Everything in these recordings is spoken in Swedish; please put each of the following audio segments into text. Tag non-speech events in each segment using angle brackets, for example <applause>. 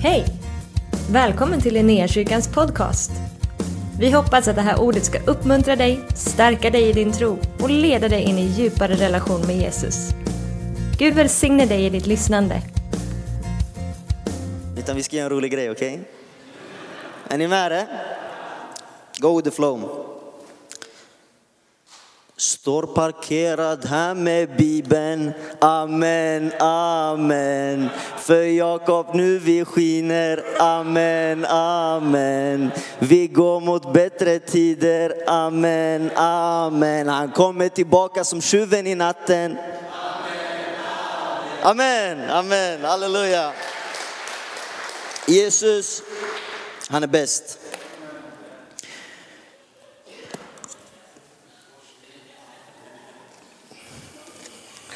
Hej! Välkommen till Linnéakyrkans podcast. Vi hoppas att det här ordet ska uppmuntra dig, stärka dig i din tro och leda dig in i djupare relation med Jesus. Gud välsigne dig i ditt lyssnande. Utan vi ska göra en rolig grej, okej? Är ni med det? Go with the flow. Står parkerad här med bibeln, amen, amen. För Jakob nu vi skiner, amen, amen. Vi går mot bättre tider, amen, amen. Han kommer tillbaka som tjuven i natten. Amen, amen, halleluja. Jesus, han är bäst.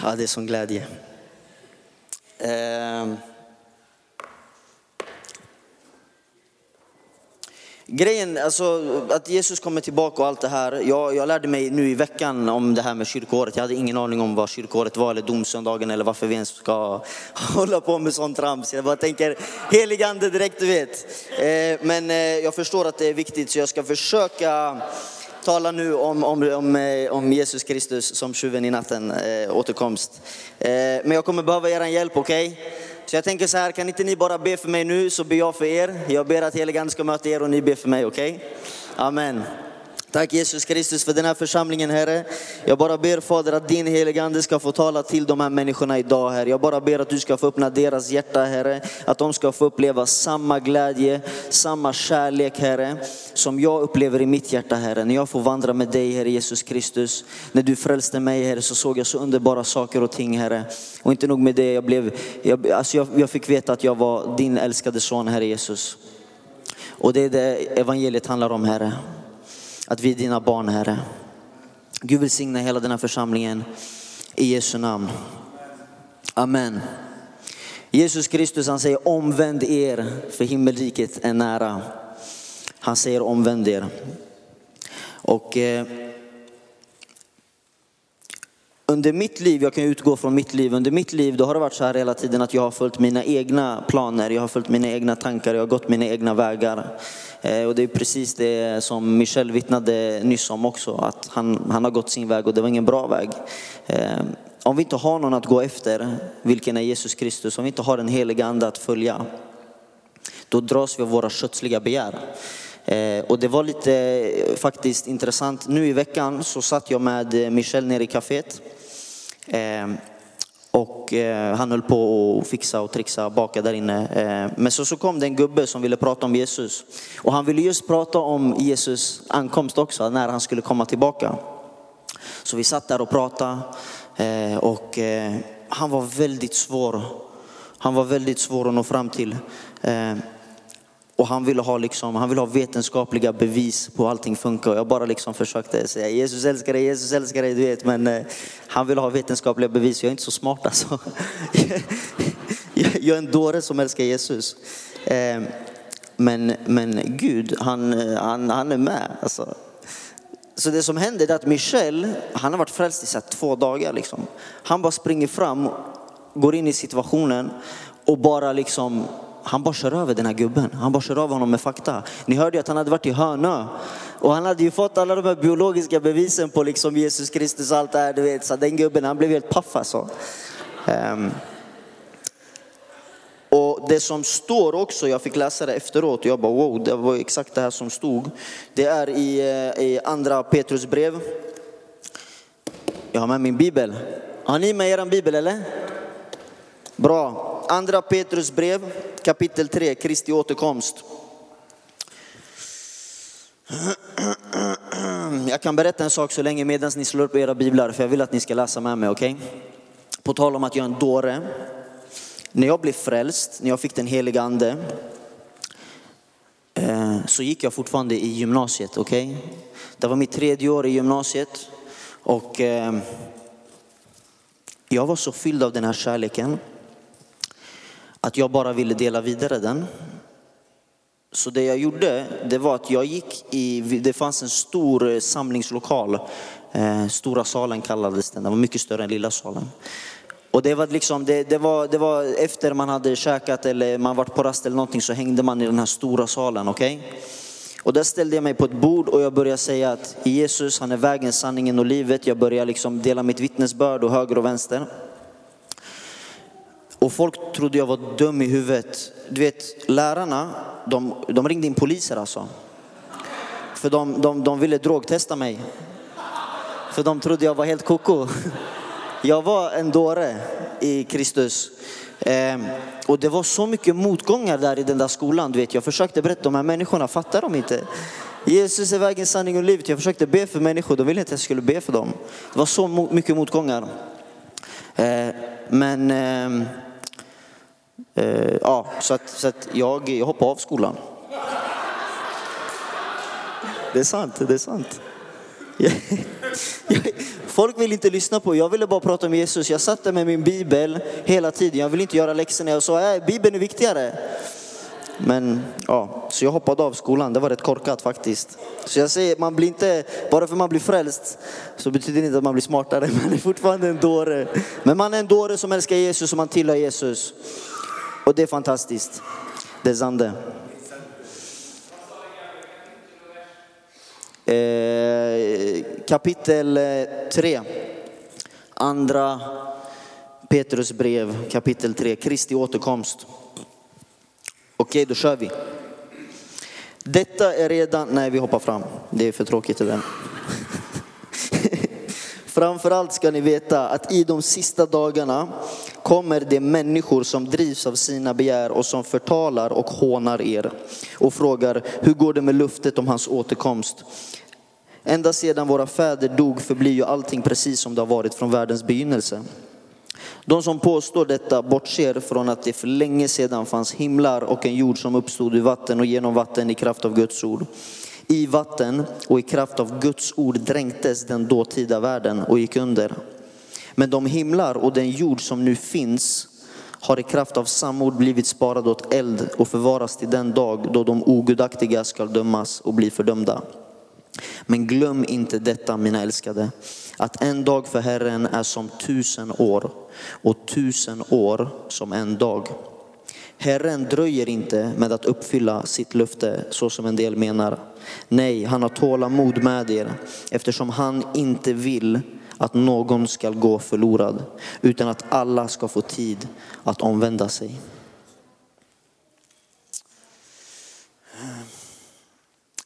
Ja, det är sån glädje. Eh. Grejen, alltså att Jesus kommer tillbaka och allt det här. Jag, jag lärde mig nu i veckan om det här med kyrkåret. Jag hade ingen aning om vad kyrkåret var eller domsöndagen eller varför vi ens ska <laughs> hålla på med sånt trams. Jag bara tänker heligande direkt du vet. Eh, men eh, jag förstår att det är viktigt så jag ska försöka tala nu om, om, om, eh, om Jesus Kristus som tjuven i natten, eh, återkomst. Eh, men jag kommer behöva er hjälp, okej? Okay? Så jag tänker så här, kan inte ni bara be för mig nu så ber jag för er. Jag ber att heliga ska möta er och ni ber för mig, okej? Okay? Amen. Tack Jesus Kristus för den här församlingen Herre. Jag bara ber Fader att din heliga Ande ska få tala till de här människorna idag Herre. Jag bara ber att du ska få öppna deras hjärta Herre. Att de ska få uppleva samma glädje, samma kärlek Herre. Som jag upplever i mitt hjärta Herre. När jag får vandra med dig Herre Jesus Kristus. När du frälste mig Herre så såg jag så underbara saker och ting Herre. Och inte nog med det, jag, blev, jag, alltså jag, jag fick veta att jag var din älskade son Herre Jesus. Och det är det evangeliet handlar om Herre att vi är dina barn Herre. Gud välsigna hela den här församlingen i Jesu namn. Amen. Jesus Kristus han säger omvänd er för himmelriket är nära. Han säger omvänd er. Och eh, under mitt liv, jag kan utgå från mitt liv, under mitt liv då har det varit så här hela tiden att jag har följt mina egna planer, jag har följt mina egna tankar, jag har gått mina egna vägar. Eh, och det är precis det som Michel vittnade nyss om också, att han, han har gått sin väg och det var ingen bra väg. Eh, om vi inte har någon att gå efter, vilken är Jesus Kristus, om vi inte har den heliga ande att följa, då dras vi av våra kötsliga begär. Eh, och det var lite faktiskt intressant. Nu i veckan så satt jag med Michel nere i kaféet. Ehm, och eh, han höll på att fixa och trixa och baka där inne. Ehm, men så, så kom det en gubbe som ville prata om Jesus. Och han ville just prata om Jesus ankomst också, när han skulle komma tillbaka. Så vi satt där och pratade eh, och eh, han var väldigt svår. Han var väldigt svår att nå fram till. Ehm, och han ville, ha liksom, han ville ha vetenskapliga bevis på hur allting funkar. Och jag bara liksom försökte säga Jesus älskar dig, Jesus älskar dig, du vet. Men eh, han ville ha vetenskapliga bevis. Jag är inte så smart alltså. <laughs> jag är en dåre som älskar Jesus. Eh, men, men Gud, han, eh, han, han är med. Alltså. Så det som händer är att Michel, han har varit frälst i så två dagar. Liksom. Han bara springer fram, går in i situationen och bara liksom han bara kör över den här gubben. Han bara kör över honom med fakta. Ni hörde ju att han hade varit i Hönö. Och han hade ju fått alla de här biologiska bevisen på liksom Jesus Kristus och allt det här. Du vet. Så den gubben han blev helt paff alltså. Um. Och det som står också, jag fick läsa det efteråt och jag bara wow, det var exakt det här som stod. Det är i, eh, i andra Petrus brev. Jag har med min bibel. Har ni med er bibel eller? Bra. Andra Petrus brev kapitel 3, Kristi återkomst. Jag kan berätta en sak så länge medan ni slår upp era biblar, för jag vill att ni ska läsa med mig, okej? Okay? På tal om att jag är en dåre. När jag blev frälst, när jag fick den heliga ande, eh, så gick jag fortfarande i gymnasiet, okej? Okay? Det var mitt tredje år i gymnasiet och eh, jag var så fylld av den här kärleken att jag bara ville dela vidare den. Så det jag gjorde, det var att jag gick i, det fanns en stor eh, samlingslokal, eh, Stora salen kallades den, den var mycket större än Lilla salen. Och det var, liksom, det, det, var, det var efter man hade käkat eller man varit på rast eller någonting så hängde man i den här stora salen. Okay? Och där ställde jag mig på ett bord och jag började säga att Jesus han är vägen, sanningen och livet. Jag började liksom dela mitt vittnesbörd och höger och vänster. Och folk trodde jag var dum i huvudet. Du vet, lärarna, de, de ringde in poliser alltså. För de, de, de ville drogtesta mig. För de trodde jag var helt koko. <laughs> Jag var en dåre i Kristus. Eh, och det var så mycket motgångar där i den där skolan. Du vet, jag försökte berätta, de här människorna fattar de inte. Jesus är vägen, sanning och livet. Jag försökte be för människor, de ville inte att jag skulle be för dem. Det var så mycket motgångar. Eh, men eh, eh, ja, så att, så att jag, jag hoppade av skolan. Det är sant, det är sant. <laughs> Folk vill inte lyssna på, jag ville bara prata om Jesus. Jag satt där med min bibel hela tiden. Jag ville inte göra läxorna. Jag sa, äh, bibeln är viktigare. Men ja, så jag hoppade av skolan. Det var rätt korkat faktiskt. Så jag säger, man blir inte, bara för man blir frälst så betyder det inte att man blir smartare. <laughs> Man är fortfarande en dåre. Men man är en dåre som älskar Jesus och man tillhör Jesus. Och det är fantastiskt. Det är Zande. Eh, kapitel eh, 3. Andra Petrus brev, kapitel 3, Kristi återkomst. Okej, då kör vi. Detta är redan, nej vi hoppar fram, det är för tråkigt det där. Framförallt ska ni veta att i de sista dagarna kommer det människor som drivs av sina begär och som förtalar och hånar er och frågar hur går det med luftet om hans återkomst? Ända sedan våra fäder dog förblir ju allting precis som det har varit från världens begynnelse. De som påstår detta bortser från att det för länge sedan fanns himlar och en jord som uppstod ur vatten och genom vatten i kraft av Guds ord. I vatten och i kraft av Guds ord dränktes den dåtida världen och gick under. Men de himlar och den jord som nu finns har i kraft av samord blivit sparade åt eld och förvaras till den dag då de ogudaktiga skall dömas och bli fördömda. Men glöm inte detta mina älskade, att en dag för Herren är som tusen år och tusen år som en dag. Herren dröjer inte med att uppfylla sitt löfte så som en del menar. Nej, han har tålamod med er eftersom han inte vill att någon ska gå förlorad utan att alla ska få tid att omvända sig.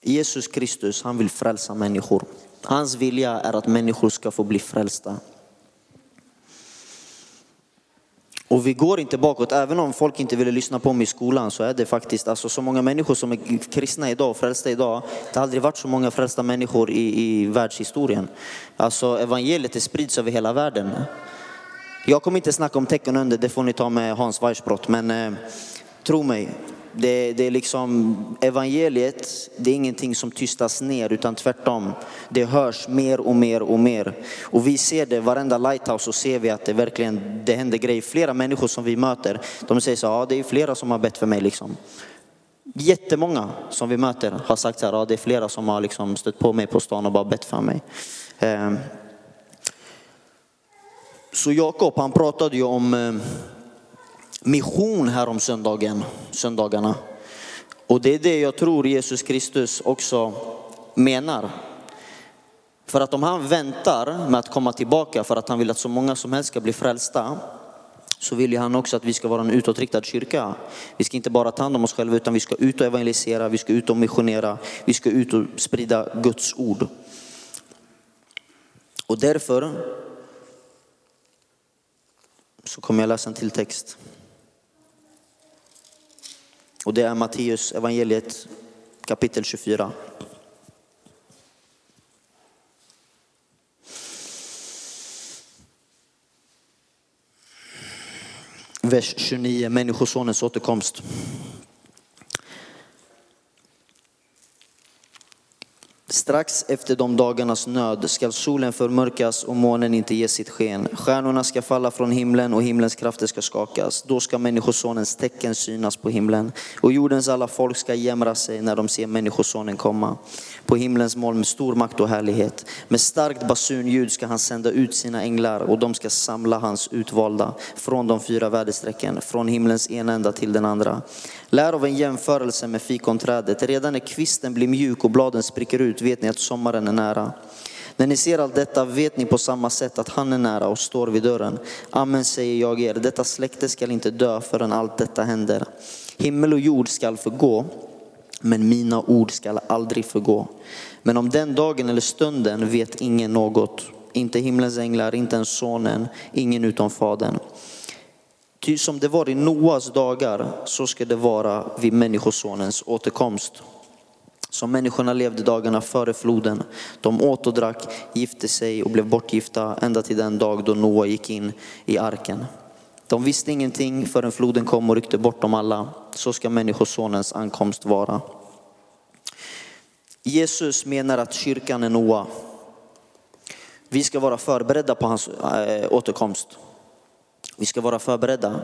Jesus Kristus, han vill frälsa människor. Hans vilja är att människor ska få bli frälsta. Och vi går inte bakåt, även om folk inte ville lyssna på mig i skolan så är det faktiskt alltså, så många människor som är kristna idag och frälsta idag. Det har aldrig varit så många frälsta människor i, i världshistorien. Alltså evangeliet är sprids över hela världen. Jag kommer inte snacka om tecken under, det får ni ta med Hans Weissbrott, men eh, tro mig, det, det, är liksom evangeliet, det är ingenting som tystas ner utan tvärtom. Det hörs mer och mer och mer. Och vi ser det, varenda lighthouse så ser vi att det verkligen, det händer grejer. Flera människor som vi möter, de säger så ja det är flera som har bett för mig liksom. Jättemånga som vi möter har sagt så här, ja det är flera som har liksom stött på mig på stan och bara bett för mig. Ehm. Så Jakob han pratade ju om ehm, mission här om söndagen, söndagarna. Och det är det jag tror Jesus Kristus också menar. För att om han väntar med att komma tillbaka för att han vill att så många som helst ska bli frälsta, så vill ju han också att vi ska vara en utåtriktad kyrka. Vi ska inte bara ta hand om oss själva utan vi ska ut och evangelisera, vi ska ut och missionera, vi ska ut och sprida Guds ord. Och därför så kommer jag läsa en till text. Och det är Matteus evangeliet kapitel 24. Vers 29, Människosonens återkomst. Strax efter de dagarnas nöd skall solen förmörkas och månen inte ge sitt sken. Stjärnorna ska falla från himlen och himlens krafter ska skakas. Då ska människosonens tecken synas på himlen och jordens alla folk ska jämra sig när de ser människosonen komma. På himlens moln med stor makt och härlighet. Med starkt basunljud ska han sända ut sina änglar och de ska samla hans utvalda från de fyra väderstrecken, från himlens ena ända till den andra. Lär av en jämförelse med fikonträdet. Redan när kvisten blir mjuk och bladen spricker ut vet ni att sommaren är nära. När ni ser allt detta vet ni på samma sätt att han är nära och står vid dörren. Amen säger jag er, detta släkte skall inte dö förrän allt detta händer. Himmel och jord skall förgå, men mina ord skall aldrig förgå. Men om den dagen eller stunden vet ingen något, inte himlens änglar, inte ens sonen, ingen utom fadern. Ty som det var i Noas dagar, så ska det vara vid människosonens återkomst. Som människorna levde dagarna före floden. De åt och drack, gifte sig och blev bortgifta ända till den dag då Noa gick in i arken. De visste ingenting förrän floden kom och ryckte bort dem alla. Så ska människosonens ankomst vara. Jesus menar att kyrkan är Noa. Vi ska vara förberedda på hans äh, återkomst. Vi ska vara förberedda.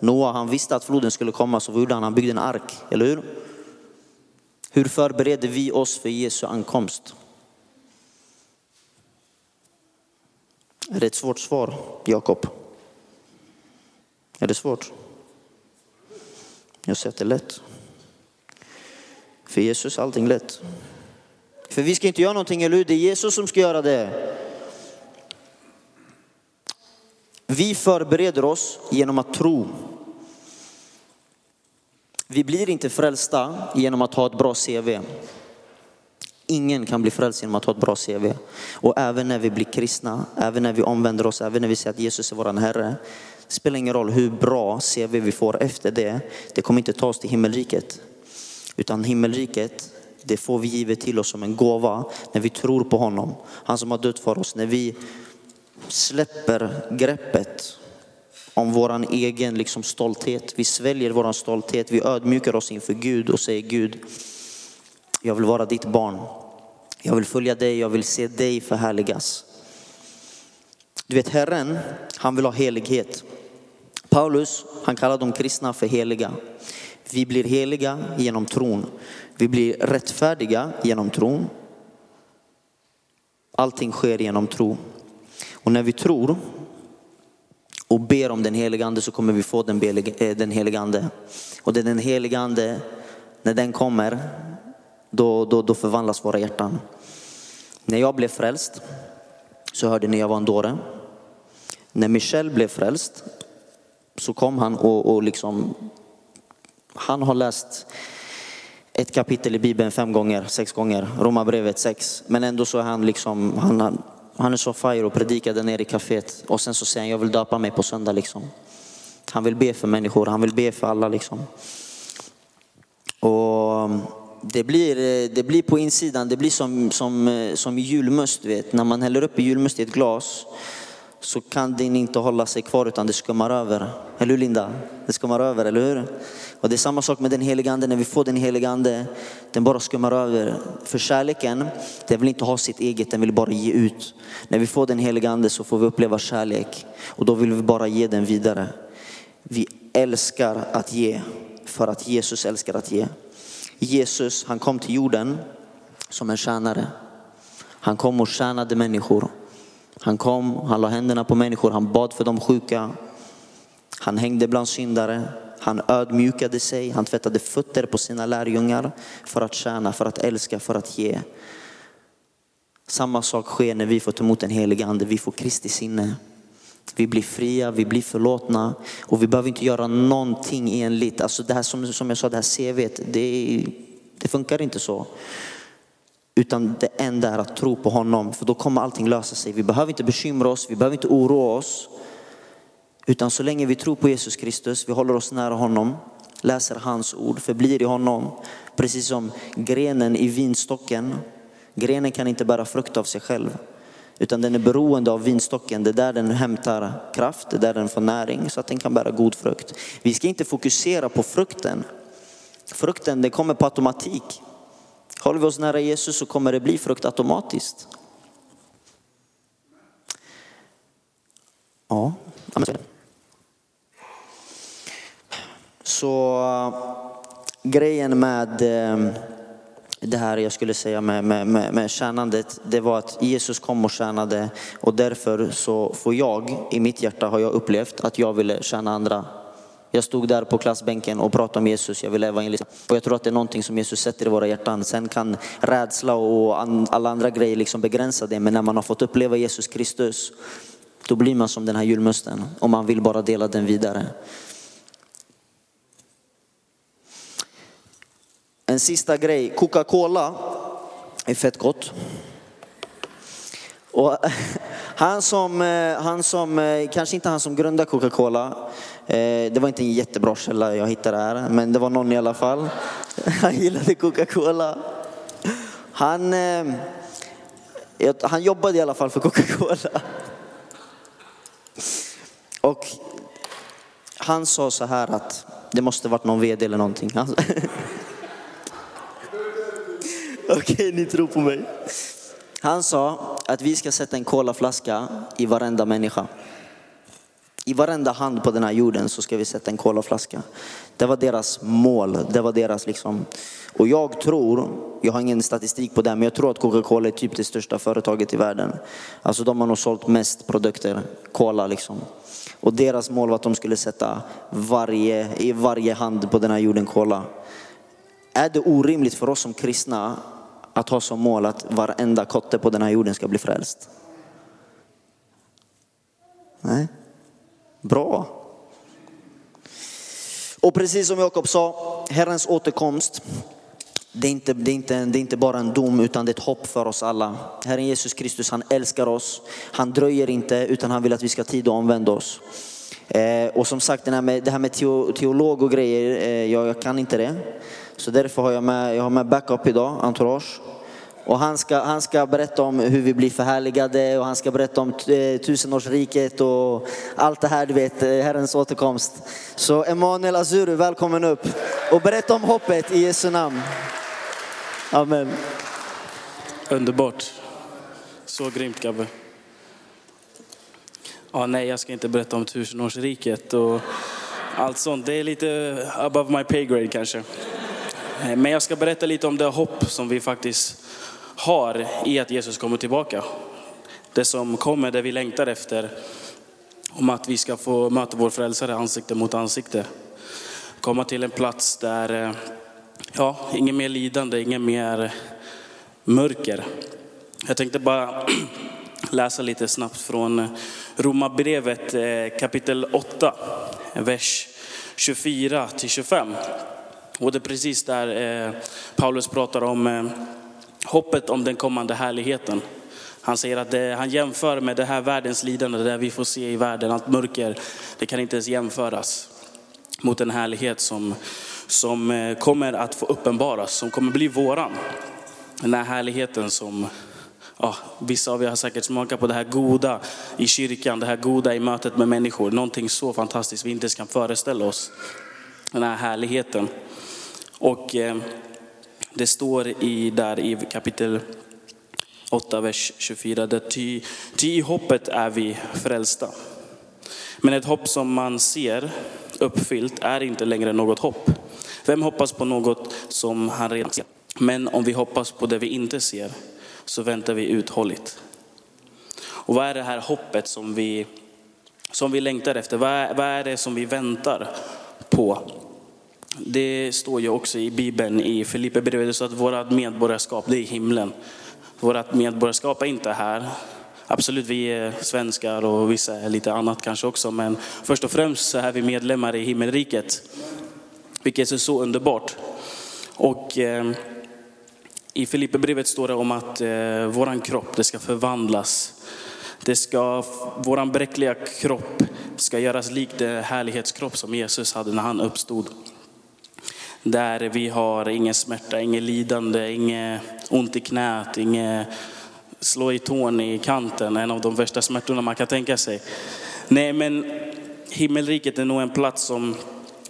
Noa han visste att floden skulle komma så vad gjorde han? Han byggde en ark, eller hur? Hur förbereder vi oss för Jesu ankomst? Är det ett svårt svar, Jakob? Är det svårt? Jag säger att det är lätt. För Jesus är allting lätt. För vi ska inte göra någonting, eller hur? Det är Jesus som ska göra det. Vi förbereder oss genom att tro. Vi blir inte frälsta genom att ha ett bra CV. Ingen kan bli frälst genom att ha ett bra CV. Och även när vi blir kristna, även när vi omvänder oss, även när vi säger att Jesus är vår Herre. Det spelar ingen roll hur bra CV vi får efter det. Det kommer inte ta oss till himmelriket. Utan himmelriket, det får vi givet till oss som en gåva när vi tror på honom. Han som har dött för oss. När vi släpper greppet om våran egen liksom stolthet. Vi sväljer vår stolthet, vi ödmjukar oss inför Gud och säger Gud, jag vill vara ditt barn. Jag vill följa dig, jag vill se dig förhärligas. Du vet Herren, han vill ha helighet. Paulus, han kallar de kristna för heliga. Vi blir heliga genom tron. Vi blir rättfärdiga genom tron. Allting sker genom tro. Och när vi tror och ber om den helige ande så kommer vi få den, eh, den helige ande. Och det är den helige ande, när den kommer, då, då, då förvandlas våra hjärtan. När jag blev frälst så hörde ni jag var en dåre. När Michel blev frälst så kom han och, och liksom, han har läst ett kapitel i Bibeln fem gånger, sex gånger, Romarbrevet sex. Men ändå så är han liksom, han, han är så fire och predikade nere i kaféet och sen så säger han jag vill döpa mig på söndag liksom. Han vill be för människor, han vill be för alla liksom. Och um, det blir, eh, det blir på insidan, det blir som, som, eh, som julmust, vet. när man häller upp julmust i ett glas så kan den inte hålla sig kvar utan det skummar över. Eller hur Linda? Det skummar över, eller hur? Och det är samma sak med den helige ande, när vi får den helige ande, den bara skummar över. För kärleken, den vill inte ha sitt eget, den vill bara ge ut. När vi får den helige ande så får vi uppleva kärlek och då vill vi bara ge den vidare. Vi älskar att ge för att Jesus älskar att ge. Jesus, han kom till jorden som en tjänare. Han kom och tjänade människor. Han kom, han la händerna på människor, han bad för de sjuka. Han hängde bland syndare. Han ödmjukade sig, han tvättade fötter på sina lärjungar för att tjäna, för att älska, för att ge. Samma sak sker när vi får ta emot den helige ande, vi får Kristi sinne. Vi blir fria, vi blir förlåtna och vi behöver inte göra någonting enligt. Alltså det här som, som jag sa, det här CVt, det, det funkar inte så. Utan det enda är att tro på honom, för då kommer allting lösa sig. Vi behöver inte bekymra oss, vi behöver inte oroa oss. Utan så länge vi tror på Jesus Kristus, vi håller oss nära honom, läser hans ord, förblir i honom. Precis som grenen i vinstocken. Grenen kan inte bära frukt av sig själv. Utan den är beroende av vinstocken, det är där den hämtar kraft, det är där den får näring så att den kan bära god frukt. Vi ska inte fokusera på frukten. Frukten det kommer på automatik. Håller vi oss nära Jesus så kommer det bli frukt automatiskt. Ja, så äh, grejen med äh, det här jag skulle säga med, med, med, med tjänandet, det var att Jesus kom och tjänade och därför så får jag, i mitt hjärta har jag upplevt att jag ville tjäna andra. Jag stod där på klassbänken och pratade om Jesus, jag ville evangelisera. Och jag tror att det är någonting som Jesus sätter i våra hjärtan. Sen kan rädsla och alla andra grejer liksom begränsa det, men när man har fått uppleva Jesus Kristus, då blir man som den här julmusten och man vill bara dela den vidare. En sista grej, Coca-Cola är fett gott. Och <laughs> han som, eh, han som, eh, kanske inte han som grundade Coca-Cola, Eh, det var inte en jättebra källa jag hittade här, men det var någon i alla fall. <laughs> Han gillade Coca-Cola. Han, eh, han jobbade i alla fall för Coca-Cola. Och han sa så här att det måste varit någon vd eller någonting. <laughs> Okej, ni tror på mig. Han sa att vi ska sätta en kolaflaska i varenda människa. I varenda hand på den här jorden så ska vi sätta en kolaflaska. Det var deras mål, det var deras liksom. Och jag tror, jag har ingen statistik på det, men jag tror att Coca-Cola är typ det största företaget i världen. Alltså de har nog sålt mest produkter, cola liksom. Och deras mål var att de skulle sätta varje, i varje hand på den här jorden cola. Är det orimligt för oss som kristna att ha som mål att varenda kotte på den här jorden ska bli frälst? Nej. Bra. Och precis som Jakob sa, Herrens återkomst, det är, inte, det, är inte, det är inte bara en dom utan det är ett hopp för oss alla. Herren Jesus Kristus han älskar oss, han dröjer inte utan han vill att vi ska tid och omvända oss. Eh, och som sagt det här med, det här med teolog och grejer, eh, jag, jag kan inte det. Så därför har jag med, jag har med backup idag, entourage. Och han ska, han ska berätta om hur vi blir förhärligade och han ska berätta om eh, tusenårsriket och allt det här, du vet, eh, Herrens återkomst. Så Emanuel Azuru, välkommen upp och berätta om hoppet i Jesu namn. Amen. Underbart. Så grymt Gabbe. Ja, nej, jag ska inte berätta om tusenårsriket och allt sånt. Det är lite above my pay grade kanske. Eh, men jag ska berätta lite om det hopp som vi faktiskt har i att Jesus kommer tillbaka. Det som kommer, det vi längtar efter. Om att vi ska få möta vår frälsare ansikte mot ansikte. Komma till en plats där, eh, ja, inget mer lidande, inget mer mörker. Jag tänkte bara <clears throat> läsa lite snabbt från Romarbrevet eh, kapitel 8, vers 24 till 25. Och det är precis där eh, Paulus pratar om hoppet om den kommande härligheten. Han säger att det, han jämför med det här världens lidande, det vi får se i världen, allt mörker, det kan inte ens jämföras mot den härlighet som, som eh, kommer att få uppenbaras, som kommer bli våran. Den här härligheten som, ja, vissa av er har säkert smakat på det här goda i kyrkan, det här goda i mötet med människor. Någonting så fantastiskt vi inte ens kan föreställa oss. Den här härligheten. Och eh, det står i, där i kapitel 8, vers 24, där ty, ty i hoppet är vi frälsta. Men ett hopp som man ser uppfyllt är inte längre något hopp. Vem hoppas på något som han redan ser? Men om vi hoppas på det vi inte ser så väntar vi uthålligt. Och vad är det här hoppet som vi, som vi längtar efter? Vad är, vad är det som vi väntar på? Det står ju också i Bibeln i Filipperbrevet så att vårt medborgarskap det är himlen. Vårt medborgarskap är inte här. Absolut, vi är svenskar och vissa är lite annat kanske också, men först och främst så är vi medlemmar i himmelriket. Vilket är så underbart. Och eh, i Filipperbrevet står det om att eh, våran kropp, det ska förvandlas. Det ska, våran bräckliga kropp ska göras lik den härlighetskropp som Jesus hade när han uppstod. Där vi har ingen smärta, inget lidande, inget ont i knät, inget slå i tån i kanten, en av de värsta smärtorna man kan tänka sig. Nej, men himmelriket är nog en plats som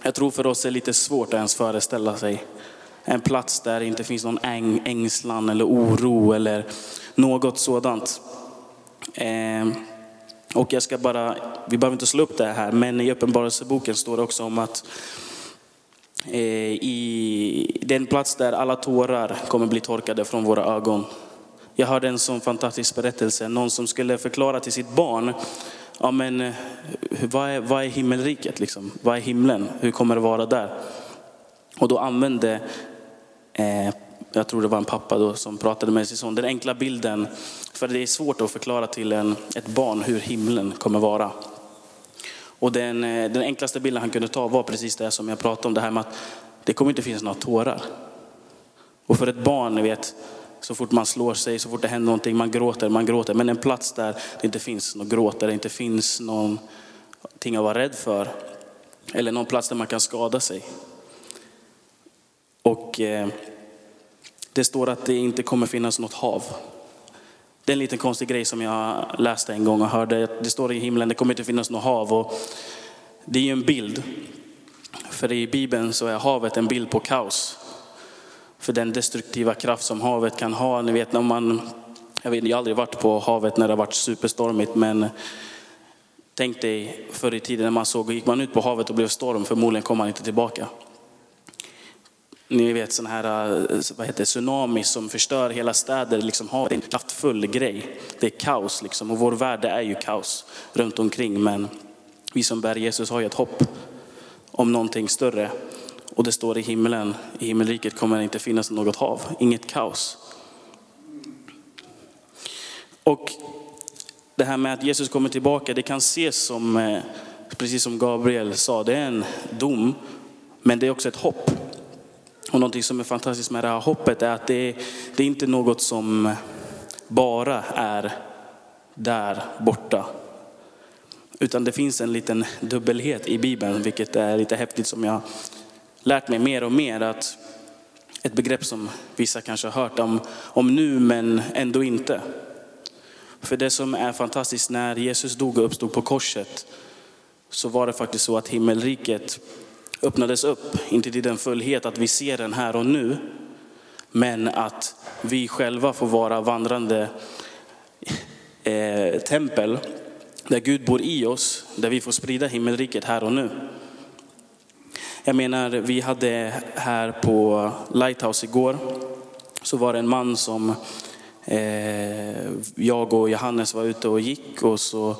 jag tror för oss är lite svårt att ens föreställa sig. En plats där det inte finns någon äng, ängslan eller oro eller något sådant. Eh, och jag ska bara, vi behöver inte slå upp det här, men i Uppenbarelseboken står det också om att Eh, i den plats där alla tårar kommer bli torkade från våra ögon. Jag hörde en sån fantastisk berättelse, någon som skulle förklara till sitt barn, ja men eh, vad är, vad är himmelriket liksom? Vad är himlen? Hur kommer det vara där? Och då använde, eh, jag tror det var en pappa då som pratade med sin son, den enkla bilden, för det är svårt att förklara till en, ett barn hur himlen kommer vara. Och den, eh, den enklaste bilden han kunde ta var precis det som jag pratade om, det här med att det kommer inte finnas några tårar. Och för ett barn, ni vet, så fort man slår sig, så fort det händer någonting, man gråter, man gråter. Men en plats där det inte finns något gråt, där det inte finns någonting att vara rädd för. Eller någon plats där man kan skada sig. Och eh, det står att det inte kommer finnas något hav. Det är en liten konstig grej som jag läste en gång och hörde. Det står i himlen, det kommer inte finnas något hav. Och det är ju en bild. För i Bibeln så är havet en bild på kaos. För den destruktiva kraft som havet kan ha. Ni vet när man, jag, vet, jag har aldrig varit på havet när det har varit superstormigt. Men tänk dig förr i tiden när man såg, gick man ut på havet och blev storm, förmodligen kom man inte tillbaka. Ni vet sån här eh, vad heter, tsunami som förstör hela städer. Liksom har är en kraftfull grej. Det är kaos liksom. Och vår värld är ju kaos runt omkring. Men vi som bär Jesus har ju ett hopp om någonting större. Och det står i himlen, i himmelriket kommer det inte finnas något hav, inget kaos. Och det här med att Jesus kommer tillbaka, det kan ses som, eh, precis som Gabriel sa, det är en dom, men det är också ett hopp. Och någonting som är fantastiskt med det här hoppet är att det, det är inte något som bara är där borta. Utan det finns en liten dubbelhet i Bibeln, vilket är lite häftigt som jag lärt mig mer och mer att ett begrepp som vissa kanske har hört om, om nu men ändå inte. För det som är fantastiskt när Jesus dog och uppstod på korset så var det faktiskt så att himmelriket öppnades upp, inte till den fullhet att vi ser den här och nu, men att vi själva får vara vandrande eh, tempel där Gud bor i oss, där vi får sprida himmelriket här och nu. Jag menar, vi hade här på Lighthouse igår, så var det en man som eh, jag och Johannes var ute och gick och så,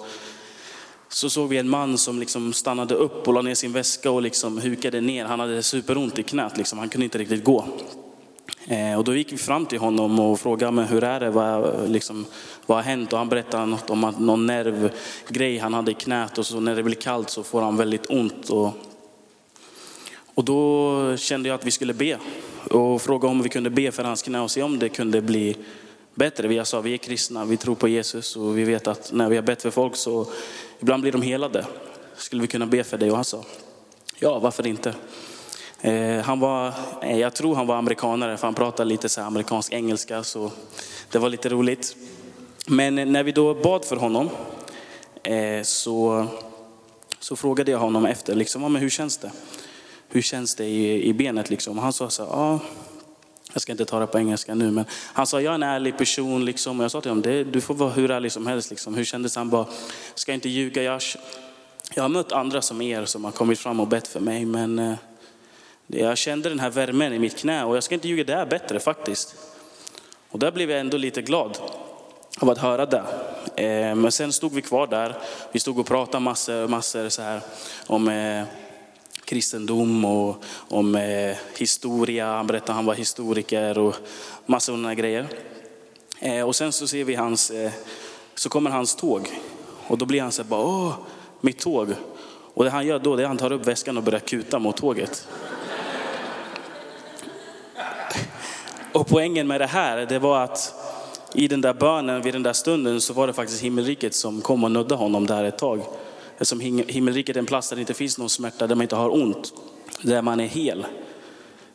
så såg vi en man som liksom stannade upp och la ner sin väska och liksom hukade ner. Han hade superont i knät, liksom. han kunde inte riktigt gå. Eh, och då gick vi fram till honom och frågade men hur är det, vad, liksom, vad har hänt? Och han berättade något om att någon nervgrej han hade i knät och så när det blir kallt så får han väldigt ont. Och och då kände jag att vi skulle be och fråga om vi kunde be för hans knä och se om det kunde bli bättre. Vi sa vi är kristna, vi tror på Jesus och vi vet att när vi har bett för folk så ibland blir de helade. Skulle vi kunna be för dig? Och han sa ja, varför inte? Eh, han var, eh, jag tror han var amerikanare för han pratade lite så amerikansk engelska så det var lite roligt. Men när vi då bad för honom eh, så, så frågade jag honom efter, liksom, ja, men hur känns det? hur känns det i, i benet liksom? Han sa så här, ja, jag ska inte ta det på engelska nu, men han sa, jag är en ärlig person liksom. Och jag sa till honom, det, du får vara hur ärlig som helst liksom. Hur kändes han? bara, ska inte ljuga, jag, jag har mött andra som er som har kommit fram och bett för mig, men eh, jag kände den här värmen i mitt knä och jag ska inte ljuga, det är bättre faktiskt. Och där blev jag ändå lite glad av att höra det. Eh, men sen stod vi kvar där, vi stod och pratade massor, massor så här om eh, kristendom och om eh, historia. Han berättade att han var historiker och massa sådana grejer. Eh, och sen så ser vi hans, eh, så kommer hans tåg. Och då blir han så här, bara, åh, mitt tåg. Och det han gör då, det är att han tar upp väskan och börjar kuta mot tåget. <laughs> Och poängen med det här, det var att i den där bönen, vid den där stunden, så var det faktiskt himmelriket som kom och nödde honom där ett tag. Eftersom himmelriket är en plats där det inte finns någon smärta, där man inte har ont, där man är hel.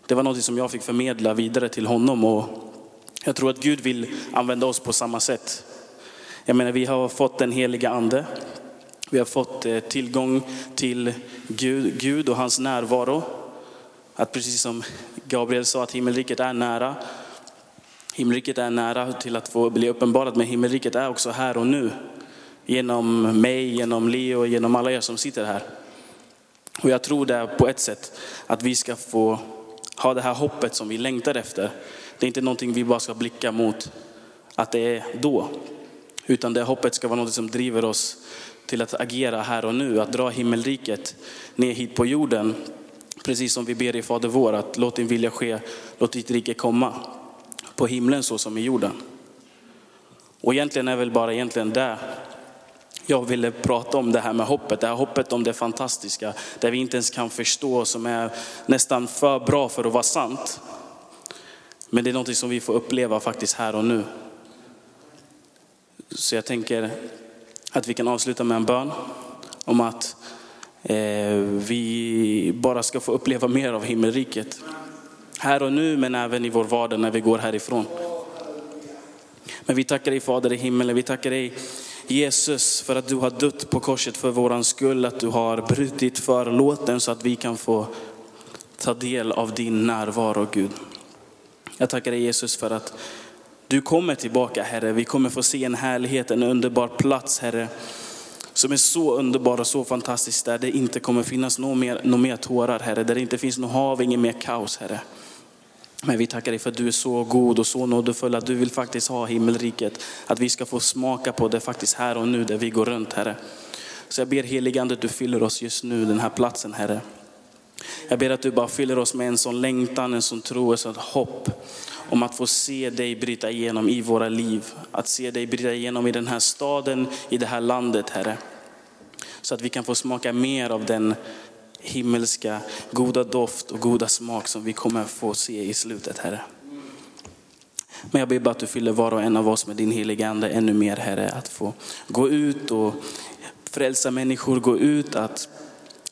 Det var något som jag fick förmedla vidare till honom och jag tror att Gud vill använda oss på samma sätt. Jag menar, vi har fått den heliga ande. Vi har fått eh, tillgång till Gud, Gud och hans närvaro. Att precis som Gabriel sa att himmelriket är nära. Himmelriket är nära till att få bli uppenbarat, men himmelriket är också här och nu. Genom mig, genom Leo, genom alla er som sitter här. Och jag tror det är på ett sätt att vi ska få ha det här hoppet som vi längtar efter. Det är inte någonting vi bara ska blicka mot att det är då. Utan det hoppet ska vara något som driver oss till att agera här och nu, att dra himmelriket ner hit på jorden. Precis som vi ber i Fader vår, att låt din vilja ske, låt ditt rike komma. På himlen så som i jorden. Och egentligen är väl bara egentligen det jag ville prata om det här med hoppet. Det här hoppet om det fantastiska, där vi inte ens kan förstå, som är nästan för bra för att vara sant. Men det är något som vi får uppleva faktiskt här och nu. Så jag tänker att vi kan avsluta med en bön om att eh, vi bara ska få uppleva mer av himmelriket. Här och nu men även i vår vardag när vi går härifrån. Men vi tackar dig Fader i himmelen, vi tackar dig Jesus för att du har dött på korset för våran skull, att du har brutit förlåten så att vi kan få ta del av din närvaro Gud. Jag tackar dig Jesus för att du kommer tillbaka Herre. Vi kommer få se en härlighet, en underbar plats Herre. Som är så underbar och så fantastisk där det inte kommer finnas några mer, några mer tårar Herre. Där det inte finns något hav, inget mer kaos Herre. Men vi tackar dig för att du är så god och så nådefull att du vill faktiskt ha himmelriket. Att vi ska få smaka på det faktiskt här och nu där vi går runt Herre. Så jag ber heligande att du fyller oss just nu, den här platsen Herre. Jag ber att du bara fyller oss med en sån längtan, en sån tro, ett sånt hopp om att få se dig bryta igenom i våra liv. Att se dig bryta igenom i den här staden, i det här landet Herre. Så att vi kan få smaka mer av den himmelska goda doft och goda smak som vi kommer få se i slutet Herre. Men jag ber bara att du fyller var och en av oss med din heliga Ande ännu mer Herre. Att få gå ut och frälsa människor, gå ut att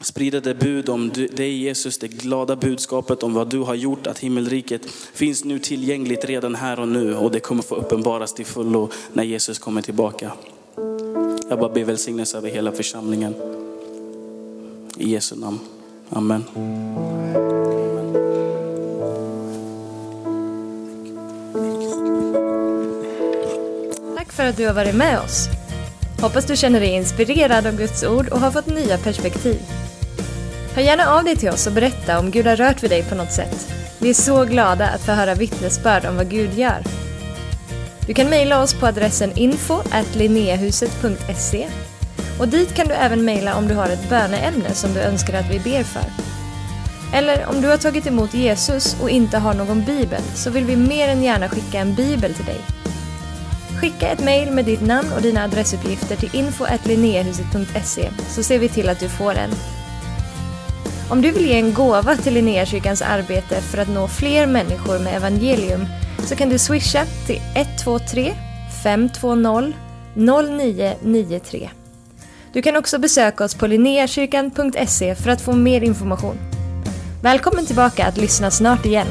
sprida det bud om dig Jesus, det glada budskapet om vad du har gjort, att himmelriket finns nu tillgängligt redan här och nu och det kommer få uppenbaras till fullo när Jesus kommer tillbaka. Jag bara ber välsignelse över hela församlingen. I Jesu namn. Amen. Tack för att du har varit med oss. Hoppas du känner dig inspirerad av Guds ord och har fått nya perspektiv. Hör gärna av dig till oss och berätta om Gud har rört vid dig på något sätt. Vi är så glada att få höra vittnesbörd om vad Gud gör. Du kan mejla oss på adressen info och dit kan du även mejla om du har ett böneämne som du önskar att vi ber för. Eller om du har tagit emot Jesus och inte har någon bibel så vill vi mer än gärna skicka en bibel till dig. Skicka ett mejl med ditt namn och dina adressuppgifter till info så ser vi till att du får en. Om du vill ge en gåva till Linnéakyrkans arbete för att nå fler människor med evangelium så kan du swisha till 123 520 0993. Du kan också besöka oss på linneakyrkan.se för att få mer information. Välkommen tillbaka att lyssna snart igen.